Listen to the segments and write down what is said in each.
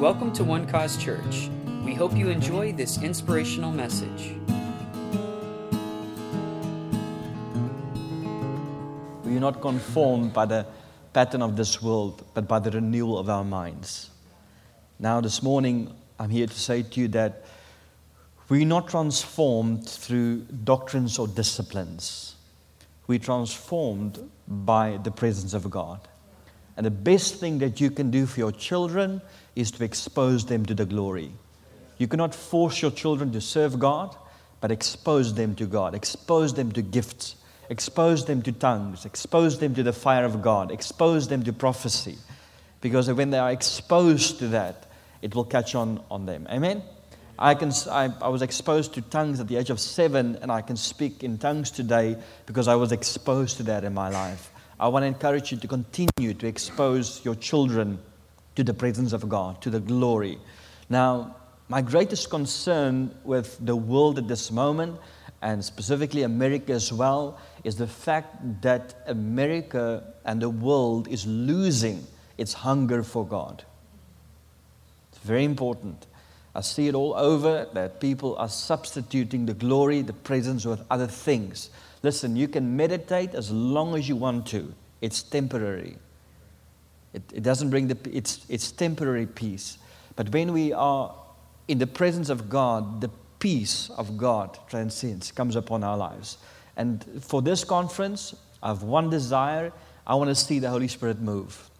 Welcome to One Cause Church. We hope you enjoy this inspirational message. We are not conformed by the pattern of this world, but by the renewal of our minds. Now, this morning, I'm here to say to you that we're not transformed through doctrines or disciplines. We're transformed by the presence of God. And the best thing that you can do for your children is to expose them to the glory. You cannot force your children to serve God, but expose them to God, expose them to gifts, expose them to tongues, expose them to the fire of God, expose them to prophecy. Because when they are exposed to that, it will catch on on them. Amen? I, can, I, I was exposed to tongues at the age of seven, and I can speak in tongues today because I was exposed to that in my life. I want to encourage you to continue to expose your children to the presence of God, to the glory. Now, my greatest concern with the world at this moment, and specifically America as well, is the fact that America and the world is losing its hunger for God. It's very important. I see it all over that people are substituting the glory, the presence with other things. Listen, you can meditate as long as you want to, it's temporary. It, it doesn't bring the, it's, it's temporary peace. But when we are in the presence of God, the peace of God transcends, comes upon our lives. And for this conference, I have one desire I want to see the Holy Spirit move.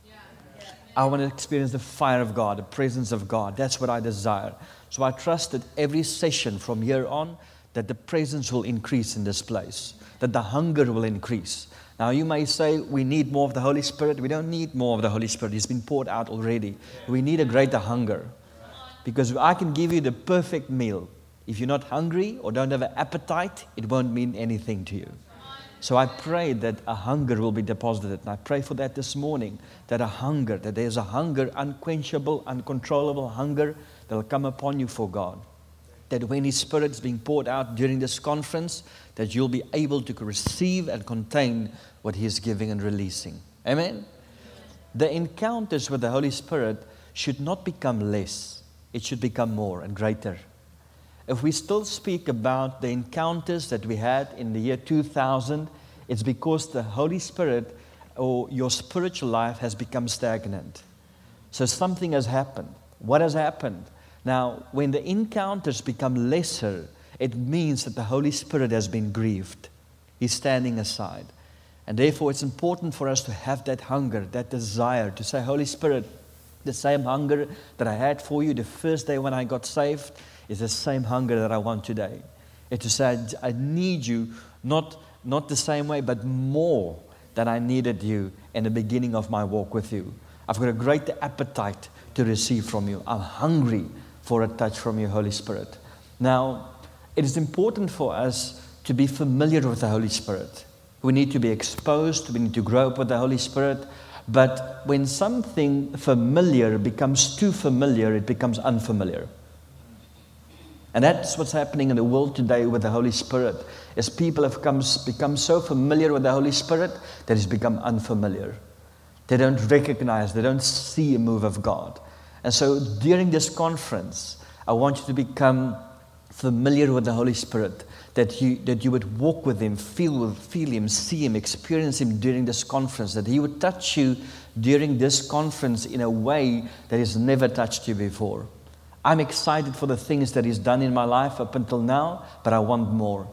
I want to experience the fire of God, the presence of God. That's what I desire. So I trust that every session from here on, that the presence will increase in this place, that the hunger will increase. Now, you may say we need more of the Holy Spirit. We don't need more of the Holy Spirit, He's been poured out already. We need a greater hunger. Because I can give you the perfect meal. If you're not hungry or don't have an appetite, it won't mean anything to you. So I pray that a hunger will be deposited. And I pray for that this morning that a hunger, that there's a hunger, unquenchable, uncontrollable hunger that will come upon you for God. That when His Spirit is being poured out during this conference, that you'll be able to receive and contain what He is giving and releasing. Amen? The encounters with the Holy Spirit should not become less, it should become more and greater. If we still speak about the encounters that we had in the year 2000, it's because the Holy Spirit or your spiritual life has become stagnant. So something has happened. What has happened? Now, when the encounters become lesser, it means that the Holy Spirit has been grieved. He's standing aside. And therefore, it's important for us to have that hunger, that desire to say, Holy Spirit, the same hunger that I had for you the first day when I got saved is the same hunger that I want today. It is to say, I need you, not, not the same way, but more than I needed you in the beginning of my walk with you. I've got a great appetite to receive from you. I'm hungry for a touch from your Holy Spirit. Now, it is important for us to be familiar with the Holy Spirit. We need to be exposed, we need to grow up with the Holy Spirit. But when something familiar becomes too familiar, it becomes unfamiliar. And that's what's happening in the world today with the Holy Spirit. As people have come, become so familiar with the Holy Spirit that it's become unfamiliar. They don't recognize, they don't see a move of God. And so during this conference, I want you to become familiar with the Holy Spirit, that you, that you would walk with Him, feel, feel Him, see Him, experience Him during this conference, that He would touch you during this conference in a way that He's never touched you before. I'm excited for the things that He's done in my life up until now, but I want more.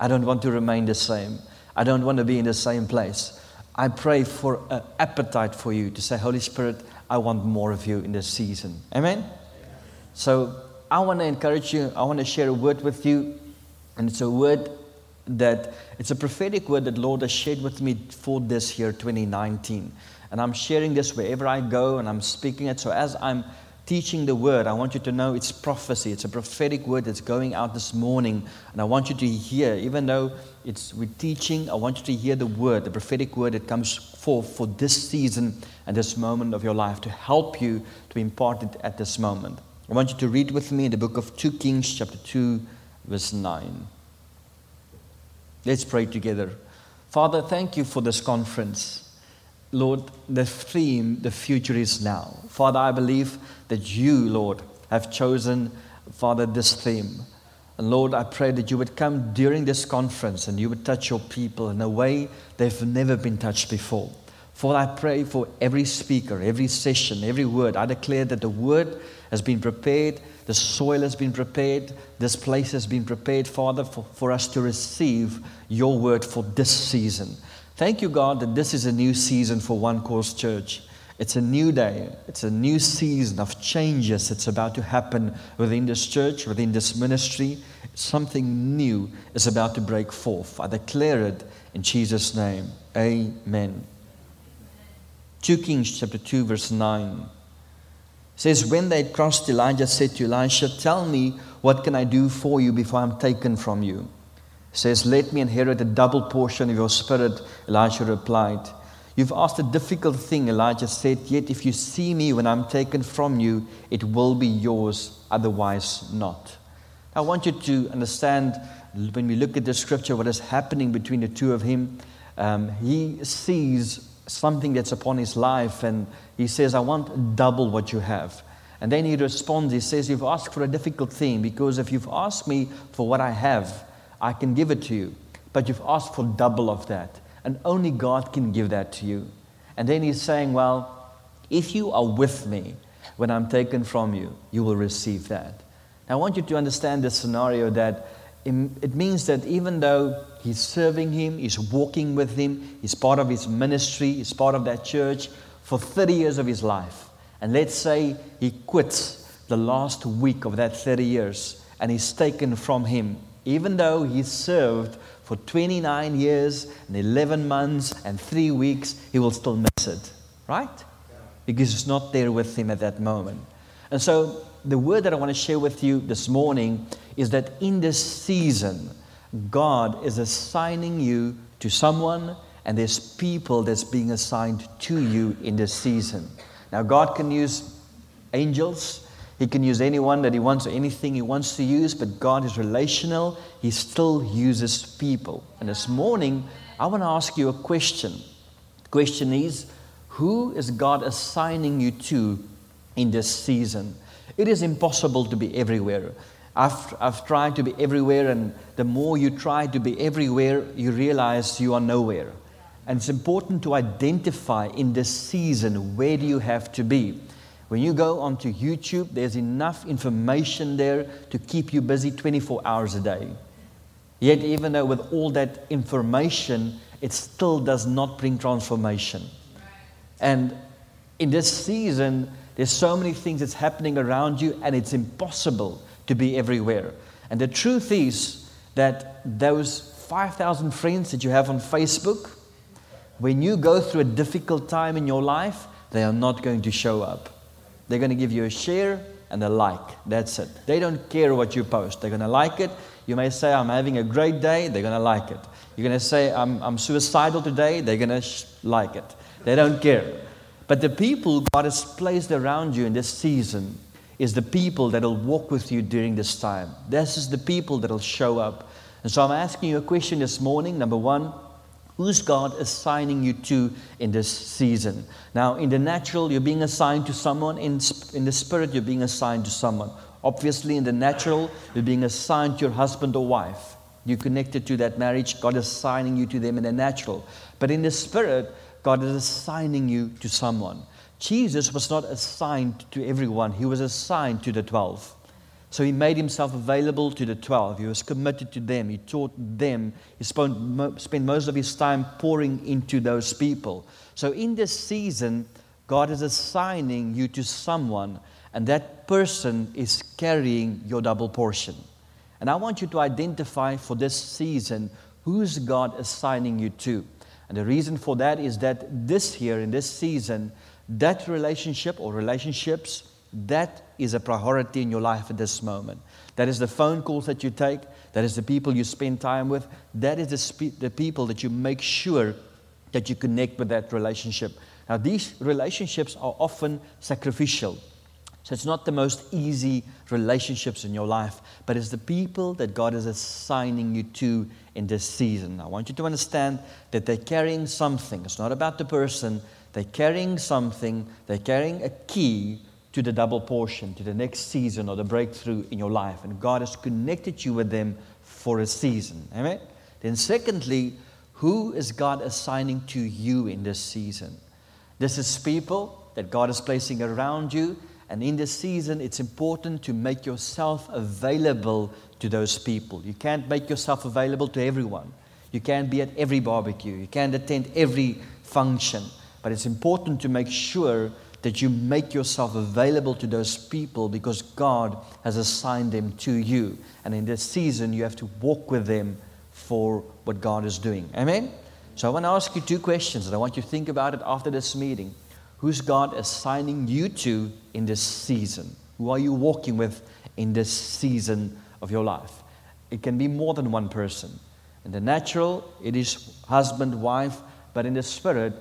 I don't want to remain the same. I don't want to be in the same place. I pray for an appetite for you to say, Holy Spirit, I want more of you in this season. Amen? So I want to encourage you, I want to share a word with you, and it's a word that it's a prophetic word that Lord has shared with me for this year, 2019. And I'm sharing this wherever I go and I'm speaking it. So as I'm teaching the word, I want you to know it's prophecy. It's a prophetic word that's going out this morning. And I want you to hear, even though it's we're teaching, I want you to hear the word, the prophetic word that comes forth for this season and this moment of your life to help you to be imparted at this moment. I want you to read with me in the book of 2 Kings, chapter 2, verse 9. Let's pray together. Father, thank you for this conference. Lord, the theme, the future is now. Father, I believe that you, Lord, have chosen, Father, this theme. And Lord, I pray that you would come during this conference and you would touch your people in a way they've never been touched before. Father, I pray for every speaker, every session, every word. I declare that the word has been prepared, the soil has been prepared, this place has been prepared, Father, for, for us to receive your word for this season. Thank you, God, that this is a new season for One Cause Church. It's a new day. It's a new season of changes that's about to happen within this church, within this ministry. Something new is about to break forth. I declare it in Jesus' name. Amen. 2 Kings chapter 2, verse 9 says, When they crossed, Elijah said to Elisha, Tell me, what can I do for you before I'm taken from you? Says, Let me inherit a double portion of your spirit. Elisha replied, You've asked a difficult thing, Elijah said, yet if you see me when I'm taken from you, it will be yours, otherwise not. I want you to understand when we look at the scripture what is happening between the two of him. Um, he sees something that's upon his life and he says, I want double what you have. And then he responds, he says, You've asked for a difficult thing because if you've asked me for what I have, I can give it to you. But you've asked for double of that. And only God can give that to you. And then he's saying, Well, if you are with me when I'm taken from you, you will receive that. Now, I want you to understand this scenario that it means that even though he's serving him, he's walking with him, he's part of his ministry, he's part of that church for 30 years of his life. And let's say he quits the last week of that 30 years and he's taken from him, even though he served for 29 years and 11 months and three weeks, he will still miss it, right? Because it's not there with him at that moment. And so, the word that I want to share with you this morning is that in this season, God is assigning you to someone, and there's people that's being assigned to you in this season. Now, God can use angels, he can use anyone that he wants or anything he wants to use, but God is relational. He still uses people. And this morning, I want to ask you a question. The question is Who is God assigning you to in this season? It is impossible to be everywhere. I've, I've tried to be everywhere, and the more you try to be everywhere, you realize you are nowhere. And it's important to identify in this season where do you have to be. When you go onto YouTube, there's enough information there to keep you busy 24 hours a day. Yet, even though with all that information, it still does not bring transformation. And in this season, there's so many things that's happening around you, and it's impossible to be everywhere. And the truth is that those 5,000 friends that you have on Facebook, when you go through a difficult time in your life, they are not going to show up. They're going to give you a share and a like. That's it. They don't care what you post. They're going to like it. You may say, I'm having a great day. They're going to like it. You're going to say, I'm, I'm suicidal today. They're going to sh- like it. They don't care. But the people God has placed around you in this season is the people that will walk with you during this time. This is the people that will show up. And so I'm asking you a question this morning. Number one, Who's God assigning you to in this season? Now, in the natural, you're being assigned to someone. In, in the spirit, you're being assigned to someone. Obviously, in the natural, you're being assigned to your husband or wife. You're connected to that marriage. God is assigning you to them in the natural. But in the spirit, God is assigning you to someone. Jesus was not assigned to everyone, he was assigned to the 12. So he made himself available to the 12. He was committed to them. He taught them. He spent, most of his time pouring into those people. So in this season, God is assigning you to someone, and that person is carrying your double portion. And I want you to identify for this season who's God assigning you to. And the reason for that is that this year, in this season, that relationship or relationships that is a priority in your life at this moment. That is the phone calls that you take. That is the people you spend time with. That is the, spe- the people that you make sure that you connect with that relationship. Now, these relationships are often sacrificial. So it's not the most easy relationships in your life, but it's the people that God is assigning you to in this season. I want you to understand that they're carrying something. It's not about the person, They're carrying something, they're carrying a key to the double portion, to the next season or the breakthrough in your life. And God has connected you with them for a season. Amen? Then, secondly, who is God assigning to you in this season? This is people that God is placing around you. And in this season, it's important to make yourself available to those people. You can't make yourself available to everyone. You can't be at every barbecue. You can't attend every function. But it's important to make sure that you make yourself available to those people because God has assigned them to you. And in this season, you have to walk with them for what God is doing. Amen? So I want to ask you two questions, and I want you to think about it after this meeting. Who's God assigning you to in this season? Who are you walking with in this season of your life? It can be more than one person. In the natural, it is husband, wife, but in the spirit,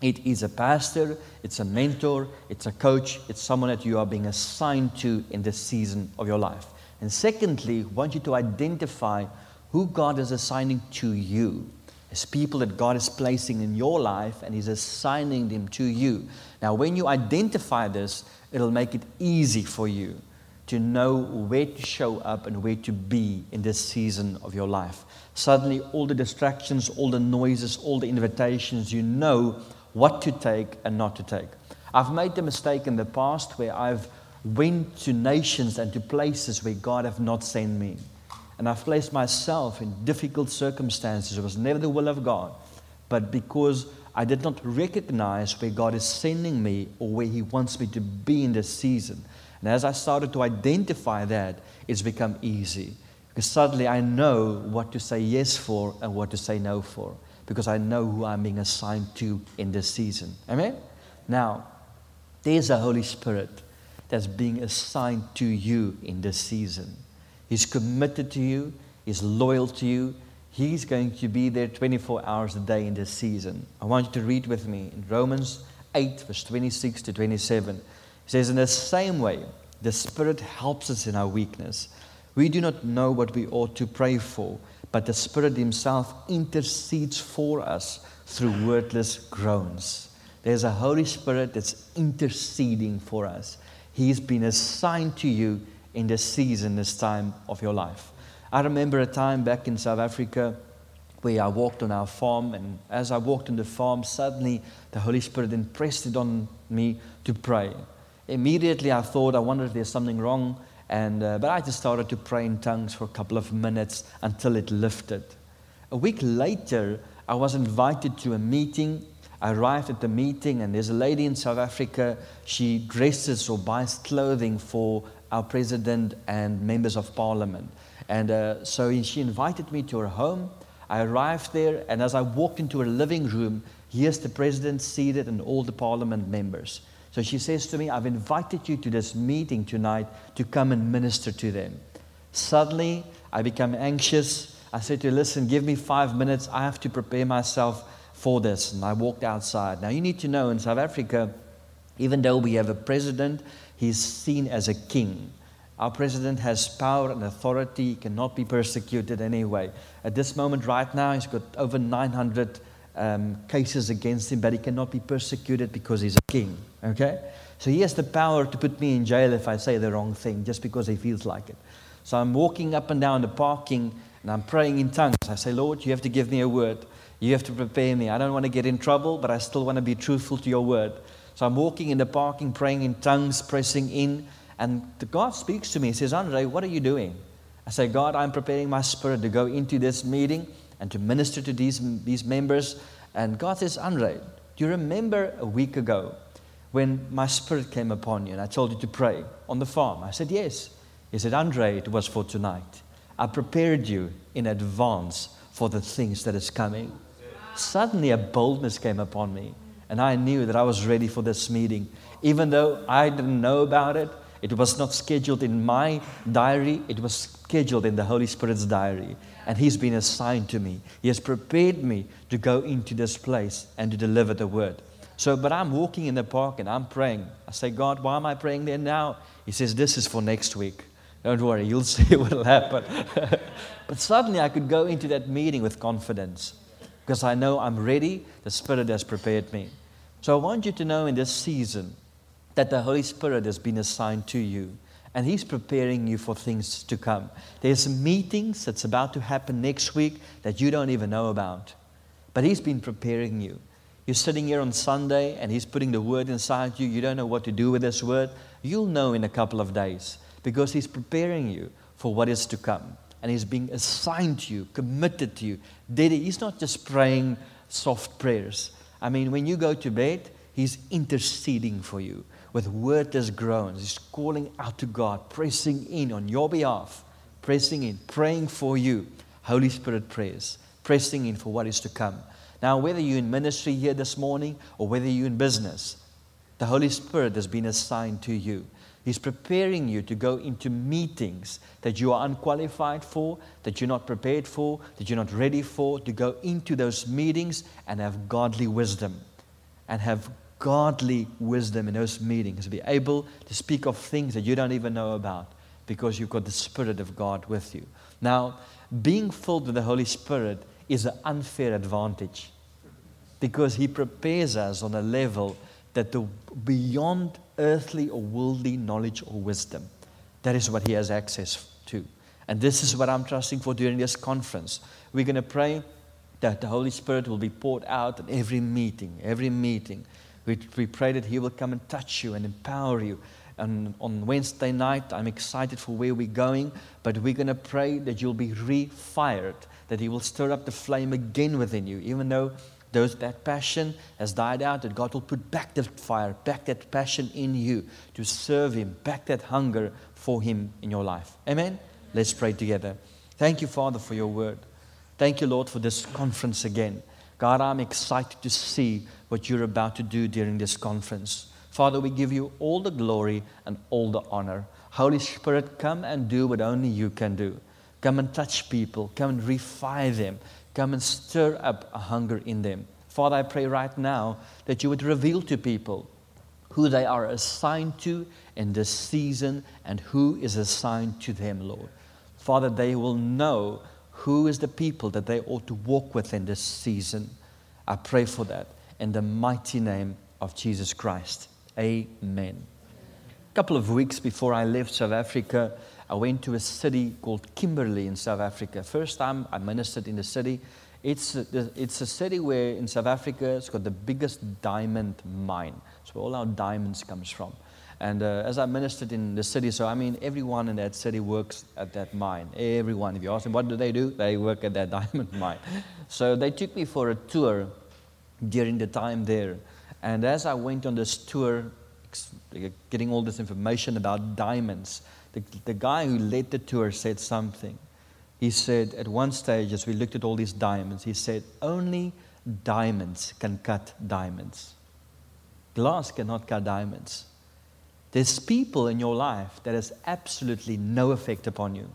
it is a pastor, it's a mentor, it's a coach, it's someone that you are being assigned to in this season of your life. And secondly, I want you to identify who God is assigning to you as people that God is placing in your life and He's assigning them to you. Now, when you identify this, it'll make it easy for you to know where to show up and where to be in this season of your life. Suddenly, all the distractions, all the noises, all the invitations, you know what to take and not to take. I've made the mistake in the past where I've went to nations and to places where God have not sent me. And I've placed myself in difficult circumstances. It was never the will of God. But because I did not recognize where God is sending me or where He wants me to be in this season. And as I started to identify that, it's become easy. Because suddenly I know what to say yes for and what to say no for because I know who I'm being assigned to in this season. Amen? Now, there's a Holy Spirit that's being assigned to you in this season. He's committed to you, He's loyal to you. He's going to be there 24 hours a day in this season. I want you to read with me in Romans 8, verse 26 to 27. It says, In the same way, the Spirit helps us in our weakness. We do not know what we ought to pray for but the Spirit Himself intercedes for us through wordless groans. There's a Holy Spirit that's interceding for us. He's been assigned to you in this season, this time of your life. I remember a time back in South Africa where I walked on our farm, and as I walked on the farm, suddenly the Holy Spirit impressed it on me to pray. Immediately I thought, I wonder if there's something wrong and, uh, but I just started to pray in tongues for a couple of minutes until it lifted. A week later, I was invited to a meeting. I arrived at the meeting, and there's a lady in South Africa. She dresses or buys clothing for our president and members of parliament. And uh, so she invited me to her home. I arrived there, and as I walked into her living room, here's the president seated and all the parliament members. So she says to me, I've invited you to this meeting tonight to come and minister to them. Suddenly, I become anxious. I said to her, Listen, give me five minutes. I have to prepare myself for this. And I walked outside. Now, you need to know in South Africa, even though we have a president, he's seen as a king. Our president has power and authority, he cannot be persecuted anyway. At this moment, right now, he's got over 900 um, cases against him, but he cannot be persecuted because he's a king. Okay? So he has the power to put me in jail if I say the wrong thing just because he feels like it. So I'm walking up and down the parking and I'm praying in tongues. I say, Lord, you have to give me a word. You have to prepare me. I don't want to get in trouble, but I still want to be truthful to your word. So I'm walking in the parking, praying in tongues, pressing in. And God speaks to me. He says, Andre, what are you doing? I say, God, I'm preparing my spirit to go into this meeting and to minister to these, these members. And God says, Andre, do you remember a week ago when my spirit came upon you and I told you to pray on the farm? I said, Yes. He said, Andre, it was for tonight. I prepared you in advance for the things that is coming. Suddenly a boldness came upon me, and I knew that I was ready for this meeting. Even though I didn't know about it, it was not scheduled in my diary, it was scheduled in the Holy Spirit's diary. And He's been assigned to me. He has prepared me to go into this place and to deliver the word. So, but I'm walking in the park and I'm praying. I say, God, why am I praying there now? He says, This is for next week. Don't worry, you'll see what will happen. but suddenly I could go into that meeting with confidence because I know I'm ready. The Spirit has prepared me. So I want you to know in this season that the Holy Spirit has been assigned to you and He's preparing you for things to come. There's meetings that's about to happen next week that you don't even know about, but He's been preparing you. You're sitting here on Sunday and He's putting the word inside you. You don't know what to do with this word. You'll know in a couple of days because He's preparing you for what is to come. And He's being assigned to you, committed to you. He's not just praying soft prayers. I mean, when you go to bed, He's interceding for you with wordless groans. He's calling out to God, pressing in on your behalf, pressing in, praying for you. Holy Spirit prayers, pressing in for what is to come. Now, whether you're in ministry here this morning or whether you're in business, the Holy Spirit has been assigned to you. He's preparing you to go into meetings that you are unqualified for, that you're not prepared for, that you're not ready for, to go into those meetings and have godly wisdom and have godly wisdom in those meetings, to be able to speak of things that you don't even know about because you've got the Spirit of God with you. Now, being filled with the Holy Spirit is an unfair advantage because He prepares us on a level that the beyond earthly or worldly knowledge or wisdom. That is what he has access to. And this is what I'm trusting for during this conference. We're going to pray that the Holy Spirit will be poured out in every meeting, every meeting. We, we pray that He will come and touch you and empower you. And on Wednesday night, I'm excited for where we're going, but we're going to pray that you'll be refired, that He will stir up the flame again within you, even though those, that passion has died out, that God will put back that fire, back that passion in you to serve Him, back that hunger for Him in your life. Amen? Let's pray together. Thank you, Father, for your word. Thank you, Lord, for this conference again. God, I'm excited to see what you're about to do during this conference. Father, we give you all the glory and all the honor. Holy Spirit, come and do what only you can do. Come and touch people. Come and refine them. Come and stir up a hunger in them. Father, I pray right now that you would reveal to people who they are assigned to in this season and who is assigned to them, Lord. Father, they will know who is the people that they ought to walk with in this season. I pray for that in the mighty name of Jesus Christ. Amen. A couple of weeks before I left South Africa, I went to a city called Kimberley in South Africa. First time I ministered in the city. It's a, it's a city where in South Africa it's got the biggest diamond mine. It's where all our diamonds comes from. And uh, as I ministered in the city, so I mean, everyone in that city works at that mine. Everyone. If you ask them, what do they do? They work at that diamond mine. So they took me for a tour during the time there. And as I went on this tour, getting all this information about diamonds, the, the guy who led the tour said something. He said, at one stage, as we looked at all these diamonds, he said, only diamonds can cut diamonds. Glass cannot cut diamonds. There's people in your life that has absolutely no effect upon you.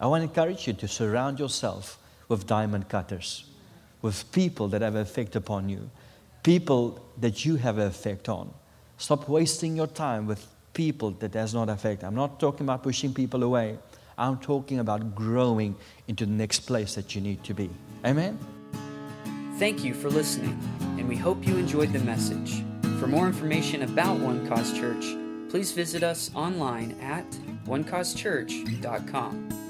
I want to encourage you to surround yourself with diamond cutters, with people that have effect upon you, people that you have an effect on. Stop wasting your time with people that does not affect. I'm not talking about pushing people away. I'm talking about growing into the next place that you need to be. Amen. Thank you for listening, and we hope you enjoyed the message. For more information about One Cause Church, please visit us online at onecausechurch.com.